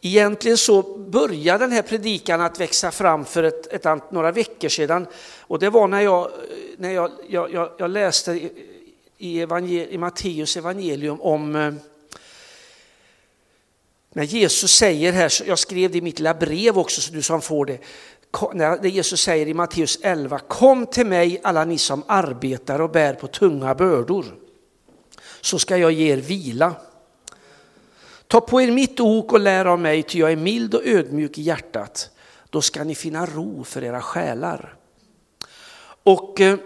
Egentligen så började den här predikan att växa fram för ett, ett, några veckor sedan. Och det var när jag, när jag, jag, jag läste i, i, evangel, i Matteus evangelium om eh, när Jesus säger här, jag skrev det i mitt lilla brev också så du som får det, när Jesus säger i Matteus 11, kom till mig alla ni som arbetar och bär på tunga bördor, så ska jag ge er vila. Ta på er mitt ok och lär av mig, ty jag är mild och ödmjuk i hjärtat. Då ska ni finna ro för era själar. Och eh,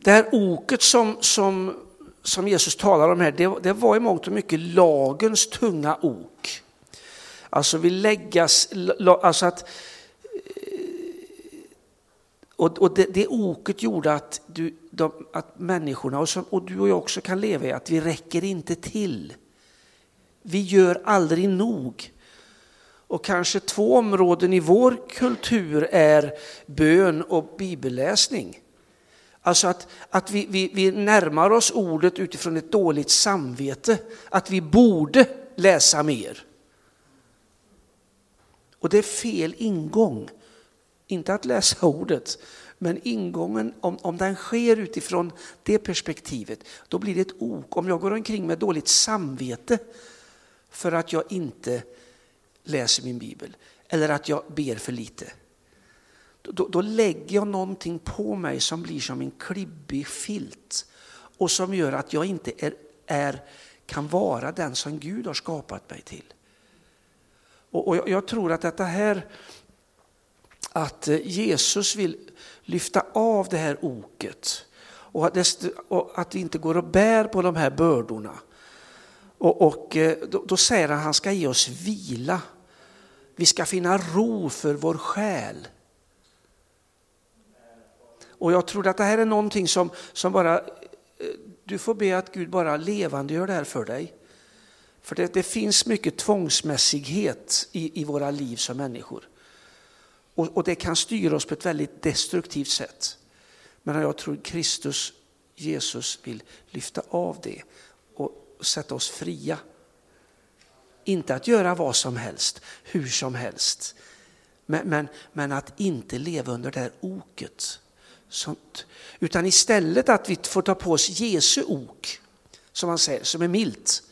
det här oket som, som, som Jesus talar om här, det, det var i mångt och mycket lagens tunga ok. Alltså vi läggas, alltså att eh, och, och det, det oket gjorde att, du, de, att människorna, och, som, och du och jag också kan leva i, att vi räcker inte till. Vi gör aldrig nog. Och kanske två områden i vår kultur är bön och bibelläsning. Alltså att, att vi, vi, vi närmar oss ordet utifrån ett dåligt samvete, att vi borde läsa mer. Och det är fel ingång. Inte att läsa ordet, men ingången, om, om den sker utifrån det perspektivet, då blir det ett ok. Om jag går omkring med dåligt samvete för att jag inte läser min bibel, eller att jag ber för lite, då, då lägger jag någonting på mig som blir som en klibbig filt och som gör att jag inte är, är, kan vara den som Gud har skapat mig till. Och, och jag, tror att detta här, att eh, Jesus vill lyfta av det här oket och att, det, och att vi inte går och bär på de här bördorna. Och, och eh, då, då, säger han att han ska ge oss vila. Vi ska finna ro för vår själ. Och jag tror att det här är någonting som, som bara, eh, du får be att Gud bara levande gör det här för dig. För det, det finns mycket tvångsmässighet i, i våra liv som människor. Och, och, det kan styra oss på ett väldigt destruktivt sätt. Men jag tror Kristus, Jesus, vill lyfta av det sätta oss fria. Inte att göra vad som helst, hur som helst. Men, men, men att inte leva under det här oket. Sånt. Utan istället att vi får ta på oss Jesu ok, som man säger, som är milt.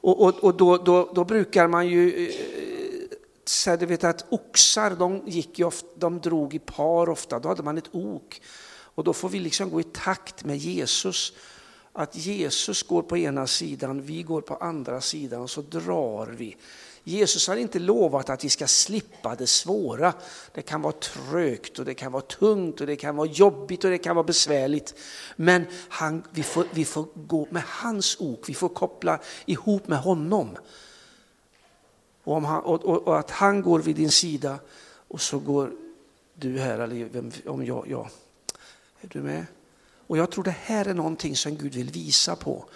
Och, och, och då, då, då, brukar man ju eh, säga, du vet att oxar de, gick ju ofta, de drog i par ofta, då hade man ett ok. Och då får vi liksom gå i takt med Jesus. Att Jesus går på ena sidan, vi går på andra sidan och så drar vi. Jesus har inte lovat att vi ska slippa det svåra. Det kan vara trögt och det kan vara tungt och det kan vara jobbigt och det kan vara besvärligt. Men han, vi, får, vi får gå med hans ok, vi får koppla ihop med honom. Och, han, och, och, och, att han går vid din sida och så går du här, eller om jag, ja. Är du med? Och jag tror det här är någonting som Gud vill visa på.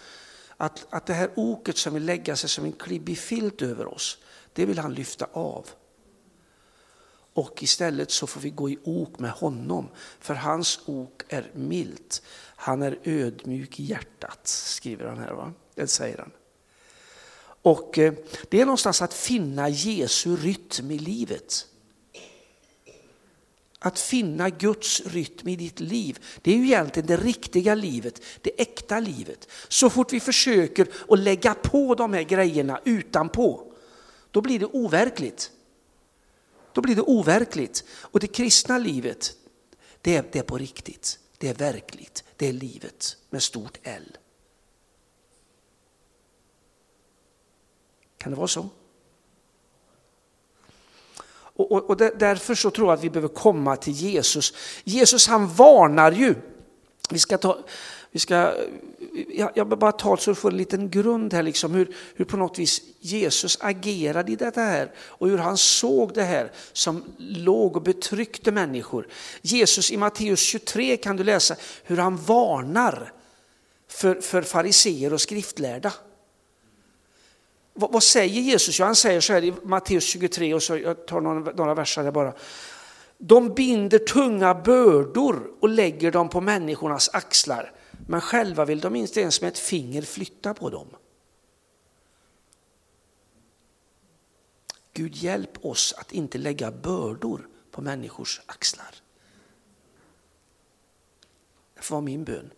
Att, att det här oket som vill lägga sig som en klibbig filt över oss, det vill han lyfta av. Och istället så får vi gå i ok med honom, för hans ok är milt. Han är ödmjuk i hjärtat, skriver han här. Va? Det säger han. Och eh, det är någonstans att finna Jesu rytm i livet. Att finna Guds rytm i ditt liv, det är ju egentligen det riktiga livet, det äkta livet. Så fort vi försöker att lägga på de här grejerna utanpå, då blir det overkligt. Då blir det overkligt. Och det kristna livet, det är, det är på riktigt, det är verkligt, det är livet med stort L. Kan det vara så? Och, och, och därför så tror jag att vi behöver komma till Jesus. Jesus han varnar ju. Vi ska ta, vi ska, jag, jag bara ta så du får en liten grund här, liksom, hur, hur på något vis Jesus agerade i detta här och hur han såg det här som låg och betryckte människor. Jesus i Matteus 23 kan du läsa hur han varnar för, för fariseer och skriftlärda. Vad, vad, säger Jesus? Ja, han säger så här i Matteus 23, och så, jag tar några, några verser där bara. De binder tunga bördor och lägger dem på människornas axlar, men själva vill de inte ens med ett finger flytta på dem. Gud hjälp oss att inte lägga bördor på människors axlar. Det får vara min bön.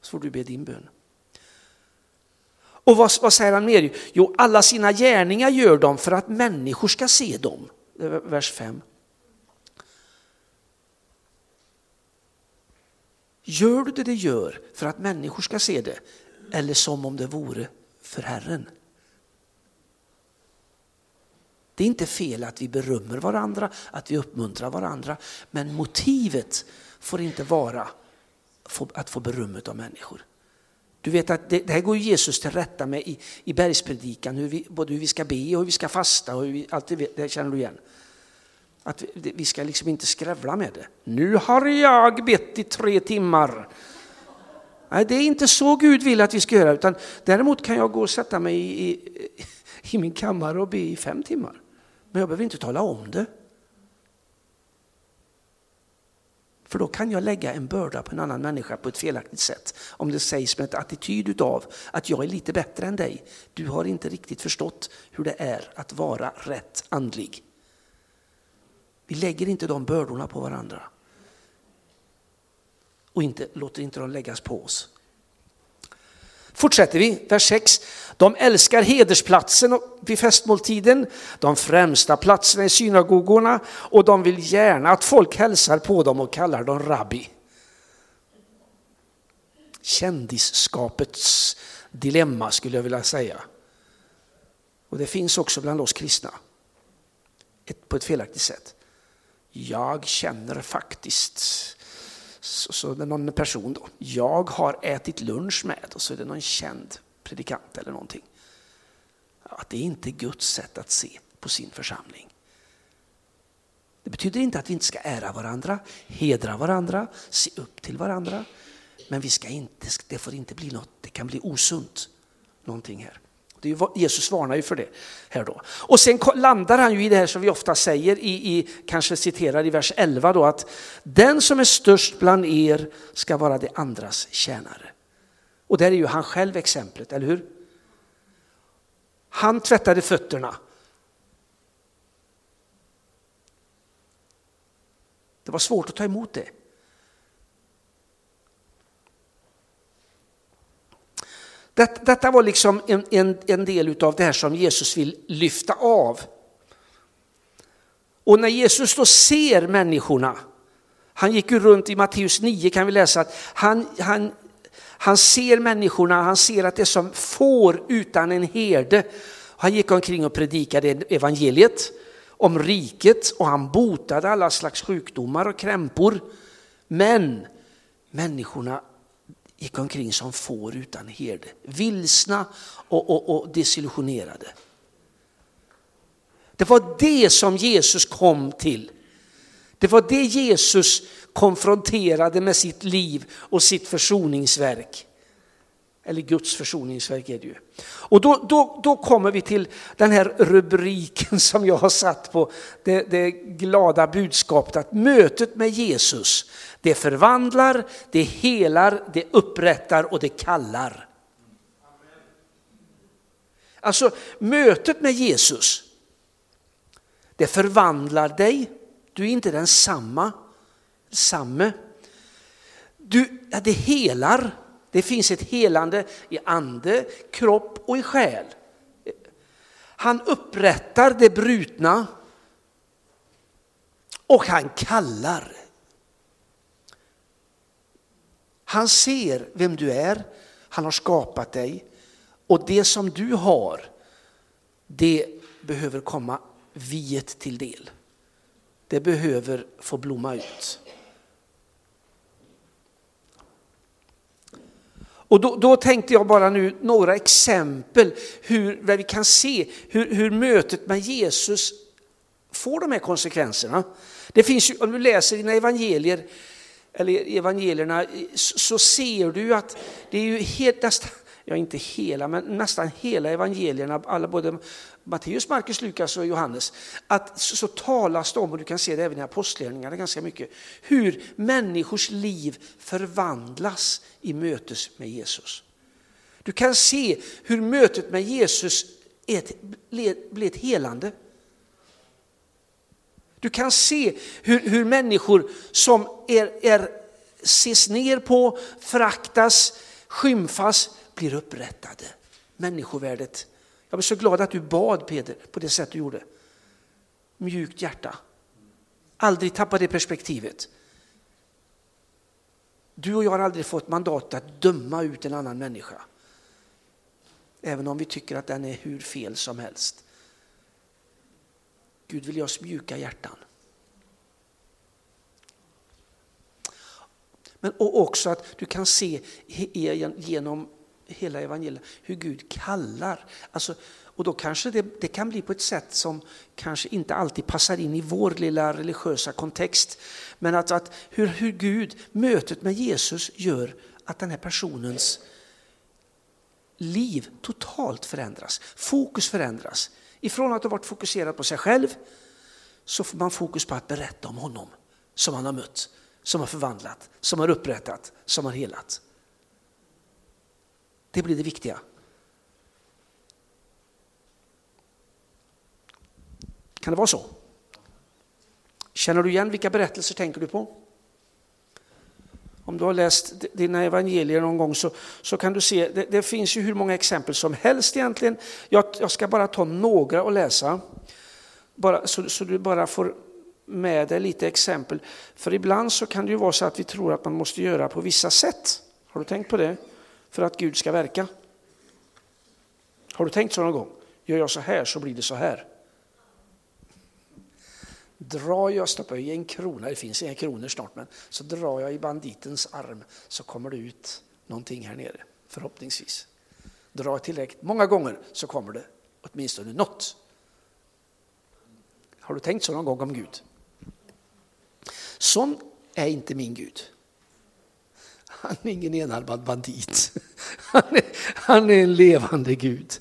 Så får du be din bön. Och vad, vad säger han mer? Jo, alla sina gärningar gör de för att människor ska se dem. Vers 5. Gör du det du gör för att människor ska se det eller som om det vore för Herren? Det är inte fel att vi berömmer varandra, att vi uppmuntrar varandra, men motivet får inte vara att få berömmet av människor. Du vet att det, det, här går Jesus till rätta med i, i bergspredikan, hur vi, både hur vi ska be och hur vi ska fasta, och vi, allt det, det känner du igen. Att vi, vi ska liksom inte skrävla med det. Nu har jag bett i tre timmar. Nej, det är inte så Gud vill att vi ska göra, utan däremot kan jag gå och sätta mig i, i, i min kammare och be i fem timmar. Men jag behöver inte tala om det. För då kan jag lägga en börda på en annan människa på ett felaktigt sätt. Om det sägs med ett attityd utav att jag är lite bättre än dig. Du har inte riktigt förstått hur det är att vara rätt andlig. Vi lägger inte de bördorna på varandra. Och inte, låter inte dem läggas på oss. Fortsätter vi, vers 6. De älskar hedersplatsen vid festmåltiden, de främsta platserna i synagogorna och de vill gärna att folk hälsar på dem och kallar dem rabbi. Kändisskapets dilemma skulle jag vilja säga. Och det finns också bland oss kristna. på ett felaktigt sätt. Jag känner faktiskt så, så är det någon person då. Jag har ätit lunch med och så är det någon känd predikant eller någonting. Att det är inte Guds sätt att se på sin församling. Det betyder inte att vi inte ska ära varandra, hedra varandra, se upp till varandra. Men vi ska inte, det får inte bli något, det kan bli osunt någonting här. Jesus varnar ju för det här då. Och sen landar han ju i det här som vi ofta säger, i, i, kanske citerar i vers 11 då, att den som är störst bland er ska vara de andras tjänare. Och där är ju han själv exemplet, eller hur? Han tvättade fötterna. Det var svårt att ta emot det. Det, detta var liksom en, en, en del av det här som Jesus vill lyfta av. Och när Jesus då ser människorna, han gick ju runt i Matteus 9 kan vi läsa att han, han, han ser människorna, han ser att det är som får utan en herde. Han gick omkring och predikade evangeliet om riket och han botade alla slags sjukdomar och krämpor. Men människorna gick omkring som får utan herde, vilsna och, och, och desillusionerade. Det var det som Jesus kom till. Det var det Jesus konfronterade med sitt liv och sitt försoningsverk. Eller Guds försoningsverk är det ju. Och då, då, då kommer vi till den här rubriken som jag har satt på det, det glada budskapet att mötet med Jesus, det förvandlar, det helar, det upprättar och det kallar. Alltså mötet med Jesus, det förvandlar dig, du är inte densamma, samme. Du, ja, det helar, det finns ett helande i ande, kropp och i själ. Han upprättar det brutna och han kallar. Han ser vem du är, han har skapat dig och det som du har, det behöver komma viet till del. Det behöver få blomma ut. Och då, då, tänkte jag bara nu några exempel hur, där vi kan se hur, hur mötet med Jesus får de här konsekvenserna. Det finns ju, om du läser dina evangelier, eller evangelierna, så ser du att det är ju helt, nästan, ja inte hela, men nästan hela evangelierna, alla både Matteus, Markus, Lukas och Johannes, att så, så talas det om, och du kan se det även i apostlagärningarna ganska mycket, hur människors liv förvandlas i mötet med Jesus. Du kan se hur mötet med Jesus ett, blir ett helande. Du kan se hur, hur människor som är, är, ses ner på, föraktas, skymfas, blir upprättade. Människovärdet. Jag blir så glad att du bad Peder på det sätt du gjorde. Mjukt hjärta. Aldrig tappa det perspektivet. Du och jag har aldrig fått mandat att döma ut en annan människa. Även om vi tycker att den är hur fel som helst. Gud vill ge oss mjuka hjärtan. Men också att du kan se genom hela evangeliet hur Gud kallar. Alltså, och då kanske det, det, kan bli på ett sätt som kanske inte alltid passar in i vår lilla religiösa kontext. Men att, att hur, hur Gud, mötet med Jesus gör att den här personens liv totalt förändras. Fokus förändras. Ifrån att ha varit fokuserad på sig själv så får man fokus på att berätta om honom som han har mött, som har förvandlat, som har upprättat, som har helat. Det blir det viktiga. Kan det vara så? Känner du igen vilka berättelser tänker du på? Om du har läst dina evangelier någon gång så, så kan du se, det, det finns ju hur många exempel som helst egentligen. Jag, jag ska bara ta några och läsa, bara, så, så du bara får med dig lite exempel. För ibland så kan det ju vara så att vi tror att man måste göra på vissa sätt. Har du tänkt på det? För att Gud ska verka. Har du tänkt så någon gång? Gör jag så här så blir det så här. Drar jag, stoppar i en krona, det finns inga kronor snart, men så drar jag i banditens arm så kommer det ut någonting här nere, förhoppningsvis. Drar tillräckligt många gånger så kommer det åtminstone något. Har du tänkt så någon gång om Gud? Sån är inte min Gud. Han är ingen enarmad bandit. Han är, han är en levande Gud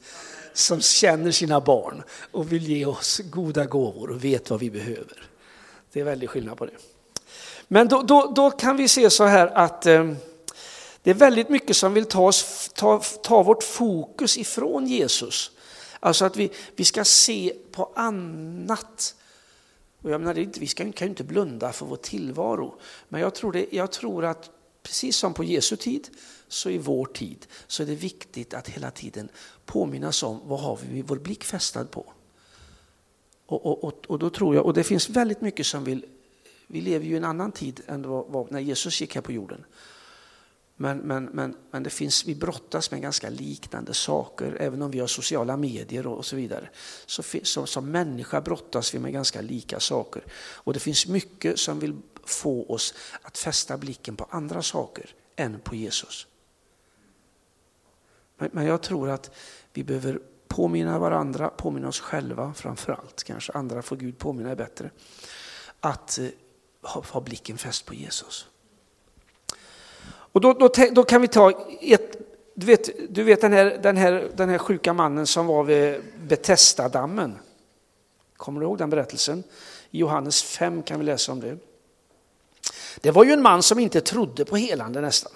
som känner sina barn och vill ge oss goda gåvor och vet vad vi behöver. Det är väldigt skillnad på det. Men då, då, då kan vi se så här att eh, det är väldigt mycket som vill ta, oss, ta, ta vårt fokus ifrån Jesus. Alltså att vi, vi ska se på annat. Och jag menar, vi ska, kan ju inte blunda för vår tillvaro. Men jag tror, det, jag tror att precis som på Jesu tid så i vår tid så är det viktigt att hela tiden påminnas om vad har vi vår blick fästad på. Och, och, och, och, då tror jag, och det finns väldigt mycket som vill, vi lever ju i en annan tid än vad, vad, när Jesus gick här på jorden. Men, men, men, men det finns, vi brottas med ganska liknande saker, även om vi har sociala medier och, så vidare. Så, så, som människa brottas vi med ganska lika saker. Och det finns mycket som vill få oss att fästa blicken på andra saker än på Jesus. Men jag tror att vi behöver påminna varandra, påminna oss själva framför allt, kanske andra får Gud påminna är bättre, att eh, ha, ha blicken fäst på Jesus. Och då, då, då, kan vi ta ett, du vet, du vet den, här, den, här, den här sjuka mannen som var vid Betesda-dammen. Kommer du ihåg den berättelsen? I Johannes 5 kan vi läsa om det. Det var ju en man som inte trodde på helande nästan.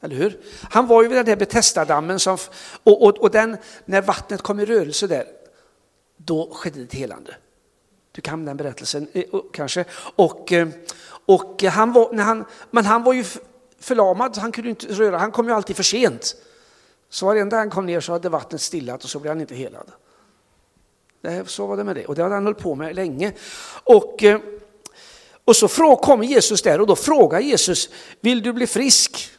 Eller hur? Han var ju vid den där Betestadammen som, och, och, och den, när vattnet kom i rörelse där, då skedde det ett helande. Du kan den berättelsen eh, kanske. Och, eh, och han var, när han, men han var ju förlamad, han kunde inte röra, han kom ju alltid för sent. Så varenda han kom ner så hade vattnet stillat och så blev han inte helad. Så var det med det och det hade han hållit på med länge. Och, eh, och så kommer Jesus där och då frågar Jesus, vill du bli frisk?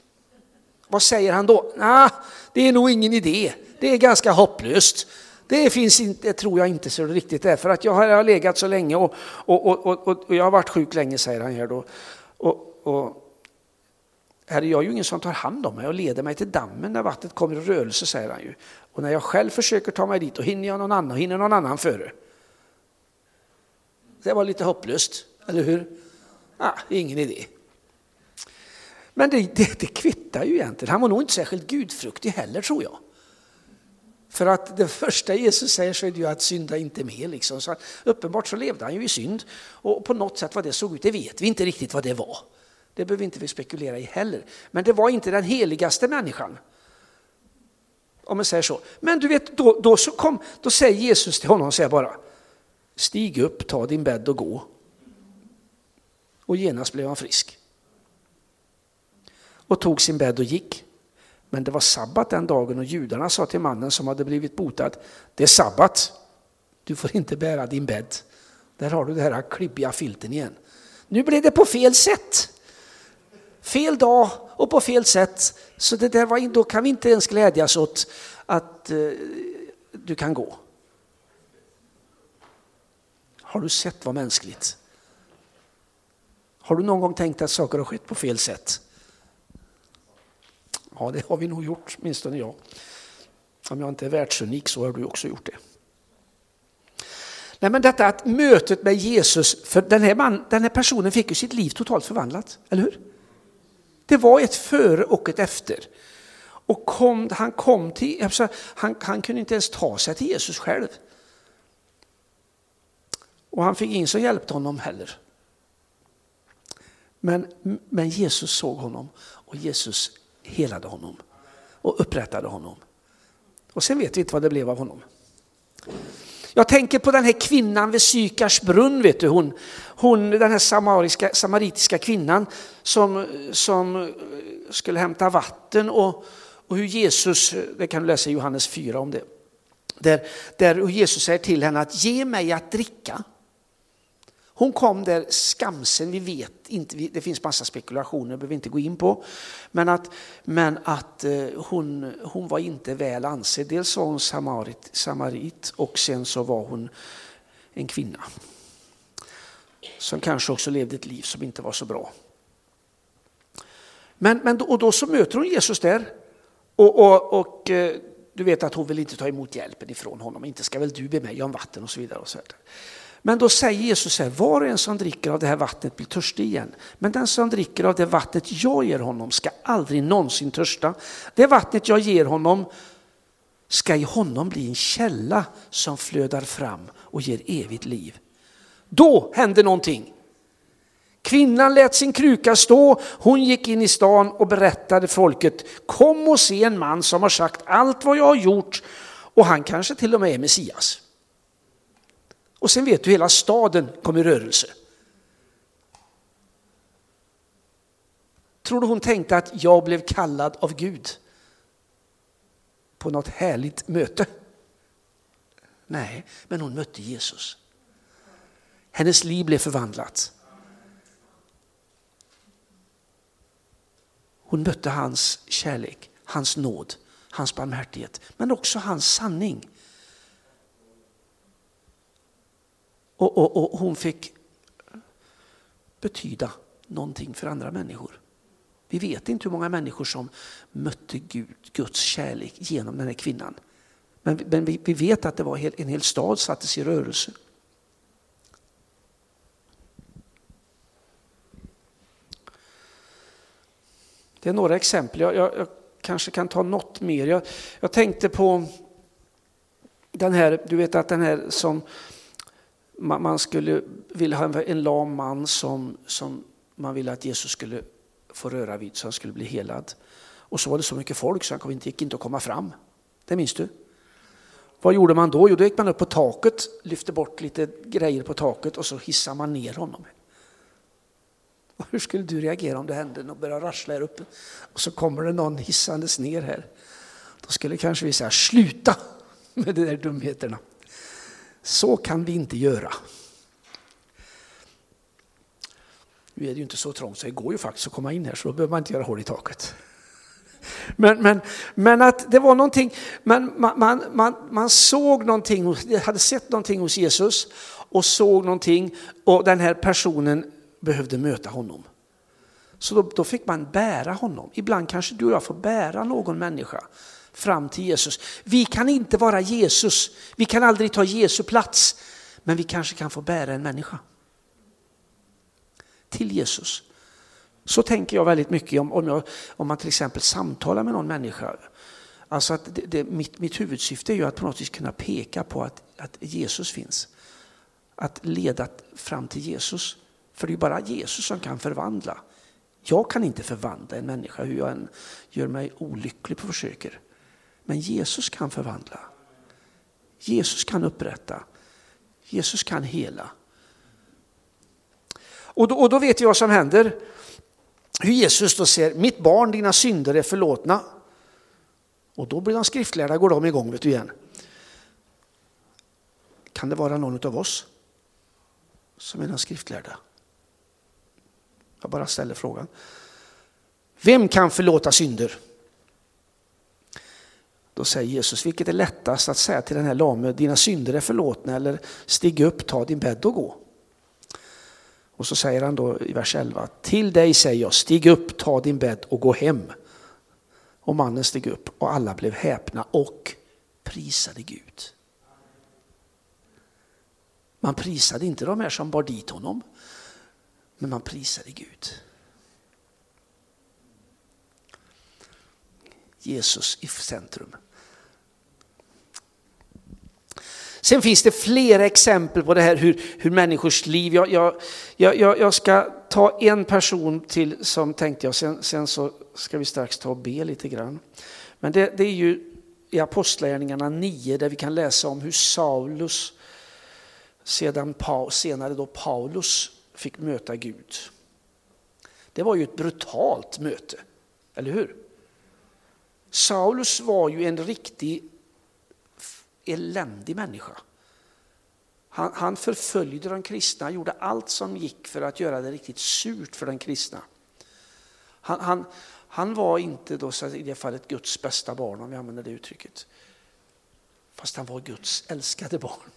Vad säger han då? Nah, det är nog ingen idé. Det är ganska hopplöst. Det finns inte, tror jag inte så riktigt därför att jag har legat så länge och, och, och, och, jag har varit sjuk länge säger han här då. Och, och, Herre, jag är ju ingen som tar hand om mig och leder mig till dammen när vattnet kommer i rörelse, säger han ju. Och när jag själv försöker ta mig dit, då hinner jag någon annan, hinner någon annan före. Det var lite hopplöst, eller hur? Ah, ingen idé. Men det, det, det kvittar ju egentligen. Han var nog inte särskilt gudfruktig heller tror jag. För att det första Jesus säger så är det ju att synda inte mer. Liksom. Så uppenbart så levde han ju i synd. Och på något sätt vad det såg ut, det vet vi inte riktigt vad det var. Det behöver inte vi spekulera i heller. Men det var inte den heligaste människan. Om man säger så. Men du vet, då, då, så kom, då säger Jesus till honom, säger bara, Stig upp, ta din bädd och gå. Och genast blev han frisk. Och tog sin bädd och gick. Men det var sabbat den dagen och judarna sa till mannen som hade blivit botad, det är sabbat, du får inte bära din bädd. Där har du den här klibbiga filten igen. Nu blev det på fel sätt. Fel dag och på fel sätt. Så det där var, då kan vi inte ens glädjas åt att eh, du kan gå. Har du sett vad mänskligt? Har du någon gång tänkt att saker har skett på fel sätt? Ja, det har vi nog gjort, åtminstone jag. Om jag inte är världsunik så har du också gjort det. Nej, men detta att mötet med Jesus, för den här, man, den här personen fick ju sitt liv totalt förvandlat, eller hur? Det var ett före och ett efter. Och kom, han, kom till, han, han kunde inte ens ta sig till Jesus själv. Och han fick ingen som hjälpte honom heller. Men, men Jesus såg honom och Jesus helade honom och upprättade honom. Och sen vet vi inte vad det blev av honom. Jag tänker på den här kvinnan vid Sykars brunn, vet du, hon, hon, den här samariska, samaritiska kvinnan som, som skulle hämta vatten och, och hur Jesus, det kan du läsa i Johannes 4 om det, där, där Jesus säger till henne att ge mig att dricka. Hon kom där skamsen, vi vet inte, det finns massa spekulationer, behöver vi inte gå in på. Men att, men att eh, hon, hon var inte väl ansedd. Dels var hon samarit, samarit och sen så var hon en kvinna. Som kanske också levde ett liv som inte var så bra. Men, men och då så möter hon Jesus där. Och, och, och eh, du vet att hon vill inte ta emot hjälpen ifrån honom. Inte ska väl du be mig om vatten och så vidare. Och så vidare. Men då säger Jesus här, var och en som dricker av det här vattnet blir törstig igen. Men den som dricker av det vattnet jag ger honom ska aldrig någonsin törsta. Det vattnet jag ger honom ska i honom bli en källa som flödar fram och ger evigt liv. Då hände någonting. Kvinnan lät sin kruka stå, hon gick in i stan och berättade folket, kom och se en man som har sagt allt vad jag har gjort och han kanske till och med är Messias. Och sen vet du, hela staden kom i rörelse. Tror du hon tänkte att jag blev kallad av Gud på något härligt möte? Nej, men hon mötte Jesus. Hennes liv blev förvandlat. Hon mötte hans kärlek, hans nåd, hans barmhärtighet, men också hans sanning. Och, och, och hon fick betyda någonting för andra människor. Vi vet inte hur många människor som mötte Gud, Guds kärlek genom den här kvinnan. Men, men vi, vi, vet att det var en hel stad sattes i rörelse. Det är några exempel. Jag, jag, jag kanske kan ta något mer. Jag, jag, tänkte på den här, du vet att den här som man skulle vilja ha en lam man som, som man ville att Jesus skulle få röra vid så han skulle bli helad. Och så var det så mycket folk så han inte, gick inte att komma fram. Det minns du? Vad gjorde man då? Jo, då gick man upp på taket, lyfte bort lite grejer på taket och så hissade man ner honom. Och hur skulle du reagera om det hände och började rassla här uppe och så kommer det någon hissandes ner här? Då skulle kanske vi säga sluta med de där dumheterna. Så kan vi inte göra. Nu är det ju inte så trångt så det går ju faktiskt att komma in här så då behöver man inte göra hål i taket. Men, men, men att det var någonting, man, man, man, man såg någonting, hade sett någonting hos Jesus och såg någonting och den här personen behövde möta honom. Så då, då, fick man bära honom. Ibland kanske du och jag får bära någon människa fram till Jesus. Vi kan inte vara Jesus, vi kan aldrig ta Jesu plats, men vi kanske kan få bära en människa till Jesus. Så tänker jag väldigt mycket om, om, jag, om man till exempel samtalar med någon människa. Alltså att det, det, mitt, mitt huvudsyfte är ju att på något vis kunna peka på att, att Jesus finns. Att leda fram till Jesus. För det är bara Jesus som kan förvandla. Jag kan inte förvandla en människa hur jag än gör mig olycklig på försöker. Men Jesus kan förvandla. Jesus kan upprätta. Jesus kan hela. Och då, och då vet vi vad som händer. Hur Jesus då säger, mitt barn, dina synder är förlåtna. Och då blir de skriftlärda, går de igång vet du igen. Kan det vara någon av oss som är den skriftlärda? Jag bara ställer frågan. Vem kan förlåta synder? Då säger Jesus, vilket är lättast att säga till den här lame, dina synder är förlåtna eller stig upp, ta din bädd och gå. Och så säger han då i vers 11, till dig säger jag, stig upp, ta din bädd och gå hem. Och mannen steg upp och alla blev häpna och prisade Gud. Man prisade inte de här som bar dit honom, men man prisade Gud. Jesus i centrum. Sen finns det flera exempel på det här hur, hur människors liv, jag, jag, jag, jag ska ta en person till som tänkte jag, sen, sen så ska vi strax ta och be lite grann. Men det, det är ju i Apostlagärningarna 9 där vi kan läsa om hur Saulus, sedan, senare då Paulus, fick möta Gud. Det var ju ett brutalt möte, eller hur? Saulus var ju en riktig eländig människa. Han, han förföljde de kristna, gjorde allt som gick för att göra det riktigt surt för de kristna. Han, han, han var inte då, så i det fallet Guds bästa barn, om vi använder det uttrycket. Fast han var Guds älskade barn.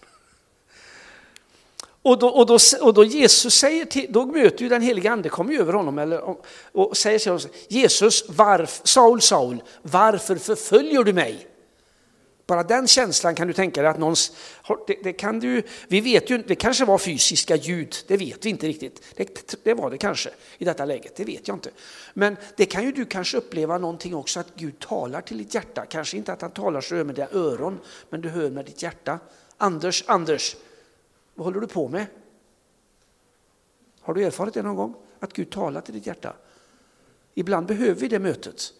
Och då, och då, och då Jesus säger till, då möter ju den helige ande, kommer ju över honom eller, och säger till honom, Jesus, varf, Saul, Saul, varför förföljer du mig? Bara den känslan kan du tänka dig att någon, det, det, kan du, vi vet ju, det kanske var fysiska ljud, det vet vi inte riktigt. Det, det, var det kanske i detta läget, det vet jag inte. Men det kan ju du kanske uppleva någonting också att Gud talar till ditt hjärta. Kanske inte att han talar så med dina öron, men du hör med ditt hjärta. Anders, Anders, vad håller du på med? Har du erfarit det någon gång? Att Gud talar till ditt hjärta? Ibland behöver vi det mötet.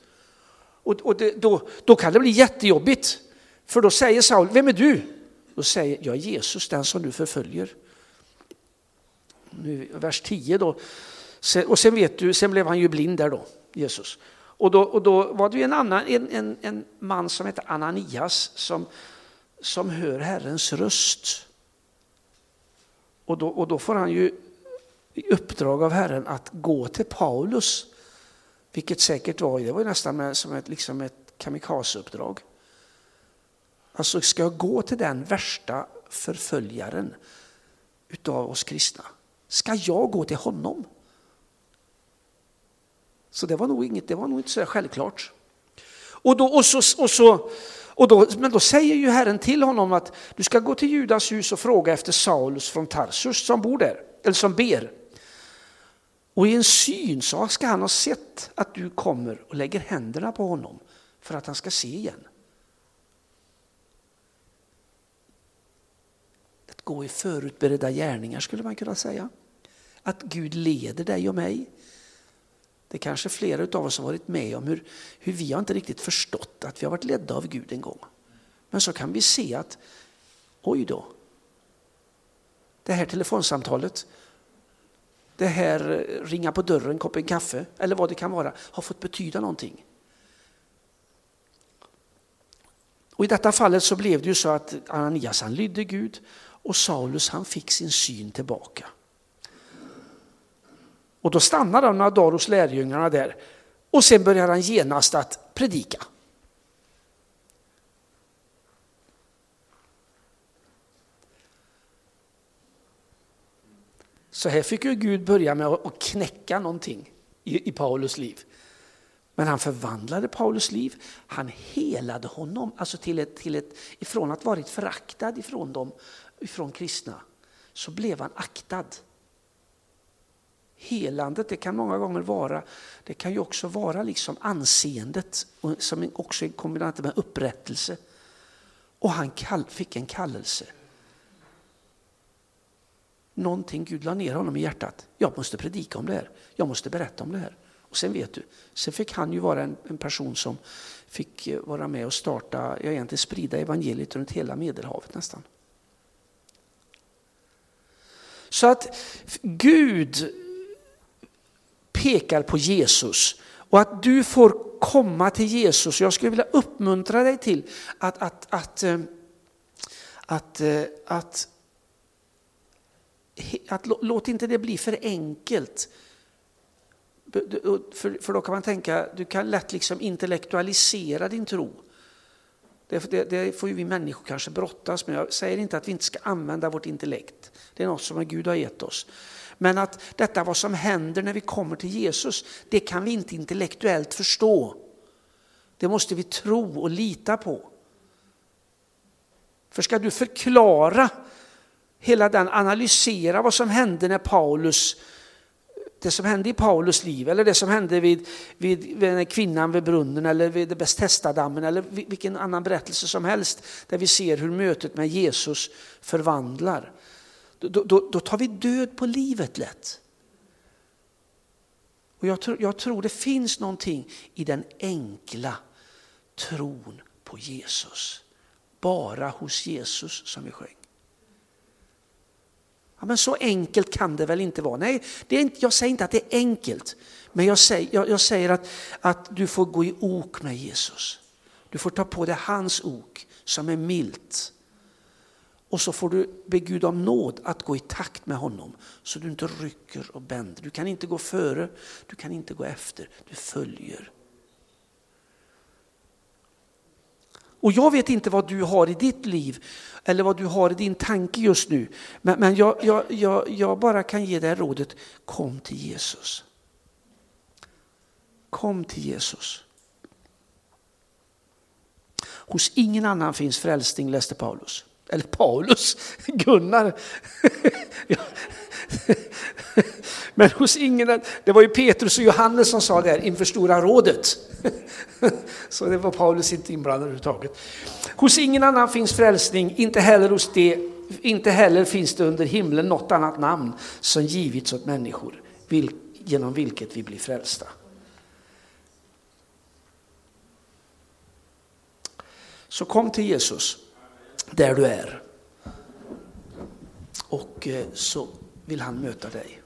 Och, och det, då, då kan det bli jättejobbigt. För då säger Saul, vem är du? Då säger jag Jesus, den som du förföljer. Nu, vers 10 då. Och sen vet du, sen blev han ju blind där då, Jesus. Och då, och då var det en annan, en, en, en man som hette Ananias som, som hör Herrens röst. Och då, och då får han ju i uppdrag av Herren att gå till Paulus. Vilket säkert var, det var nästan som ett, liksom ett kamikazeuppdrag. Alltså ska jag gå till den värsta förföljaren utav oss kristna? Ska jag gå till honom? Så det var nog, inget, det var nog inte så självklart. Och då, och så, och så, och då, men då säger ju Herren till honom att du ska gå till Judas hus och fråga efter Saulus från Tarsus som bor där, eller som ber. Och i en syn så ska han ha sett att du kommer och lägger händerna på honom för att han ska se igen. Att gå i förutberedda gärningar skulle man kunna säga. Att Gud leder dig och mig. Det är kanske flera av oss har varit med om hur, hur vi har inte riktigt förstått att vi har varit ledda av Gud en gång. Men så kan vi se att, oj då, det här telefonsamtalet, det här eh, ringa på dörren, koppen kaffe eller vad det kan vara, har fått betyda någonting. Och I detta fallet så blev det ju så att Ananias han lydde Gud och Saulus han fick sin syn tillbaka. Och då stannade han några dagar hos lärjungarna där och sen började han genast att predika. Så här fick ju Gud börja med att knäcka någonting i, Paulus liv. Men han förvandlade Paulus liv, han helade honom, alltså till ett, till ett, ifrån att varit föraktad ifrån dem, ifrån kristna, så blev han aktad. Helandet det kan många gånger vara, det kan ju också vara liksom anseendet som också är kombinerat med upprättelse. Och han fick en kallelse. Någonting Gud la ner honom i hjärtat. Jag måste predika om det här. Jag måste berätta om det här. Och sen vet du, sen fick han ju vara en, en person som fick eh, vara med och starta, ja egentligen sprida evangeliet runt hela Medelhavet nästan. Så att Gud pekar på Jesus och att du får komma till Jesus. Jag skulle vilja uppmuntra dig till att, att, att, eh, att, eh, att, att, att låt inte det bli för enkelt. För, för då kan man tänka, du kan lätt liksom intellektualisera din tro. Det, det, det, får ju vi människor kanske brottas med. Jag säger inte att vi inte ska använda vårt intellekt. Det är något som Gud har gett oss. Men att detta vad som händer när vi kommer till Jesus, det kan vi inte intellektuellt förstå. Det måste vi tro och lita på. För ska du förklara hela den, analysera vad som hände när Paulus det som hände i Paulus liv eller det som hände vid, vid, vid kvinnan vid brunnen eller vid Bästestadammen eller vilken annan berättelse som helst där vi ser hur mötet med Jesus förvandlar. Då, då, då tar vi död på livet lätt. Och jag, tror, jag tror det finns någonting i den enkla tron på Jesus. Bara hos Jesus som vi sjöng. Ja, men så enkelt kan det väl inte vara? Nej, det är inte, jag säger inte att det är enkelt. Men jag säger, jag, jag säger att, att du får gå i ok med Jesus. Du får ta på dig hans ok som är milt. Och så får du be Gud om nåd att gå i takt med honom så du inte rycker och bänder. Du kan inte gå före, du kan inte gå efter, du följer. Och jag vet inte vad du har i ditt liv eller vad du har i din tanke just nu. Men, men jag, jag, jag, jag bara kan ge dig rådet, kom till Jesus. Kom till Jesus. Hos ingen annan finns frälsning, läste Paulus. Eller Paulus, Gunnar. Men hos ingen, det var ju Petrus och Johannes som sa det här inför Stora rådet. Så det var Paulus inte inblandad överhuvudtaget. Hos ingen annan finns frälsning, inte heller hos det, inte heller finns det under himlen något annat namn som givits åt människor, genom vilket vi blir frälsta. Så kom till Jesus där du är. Och eh, så vill han möta dig.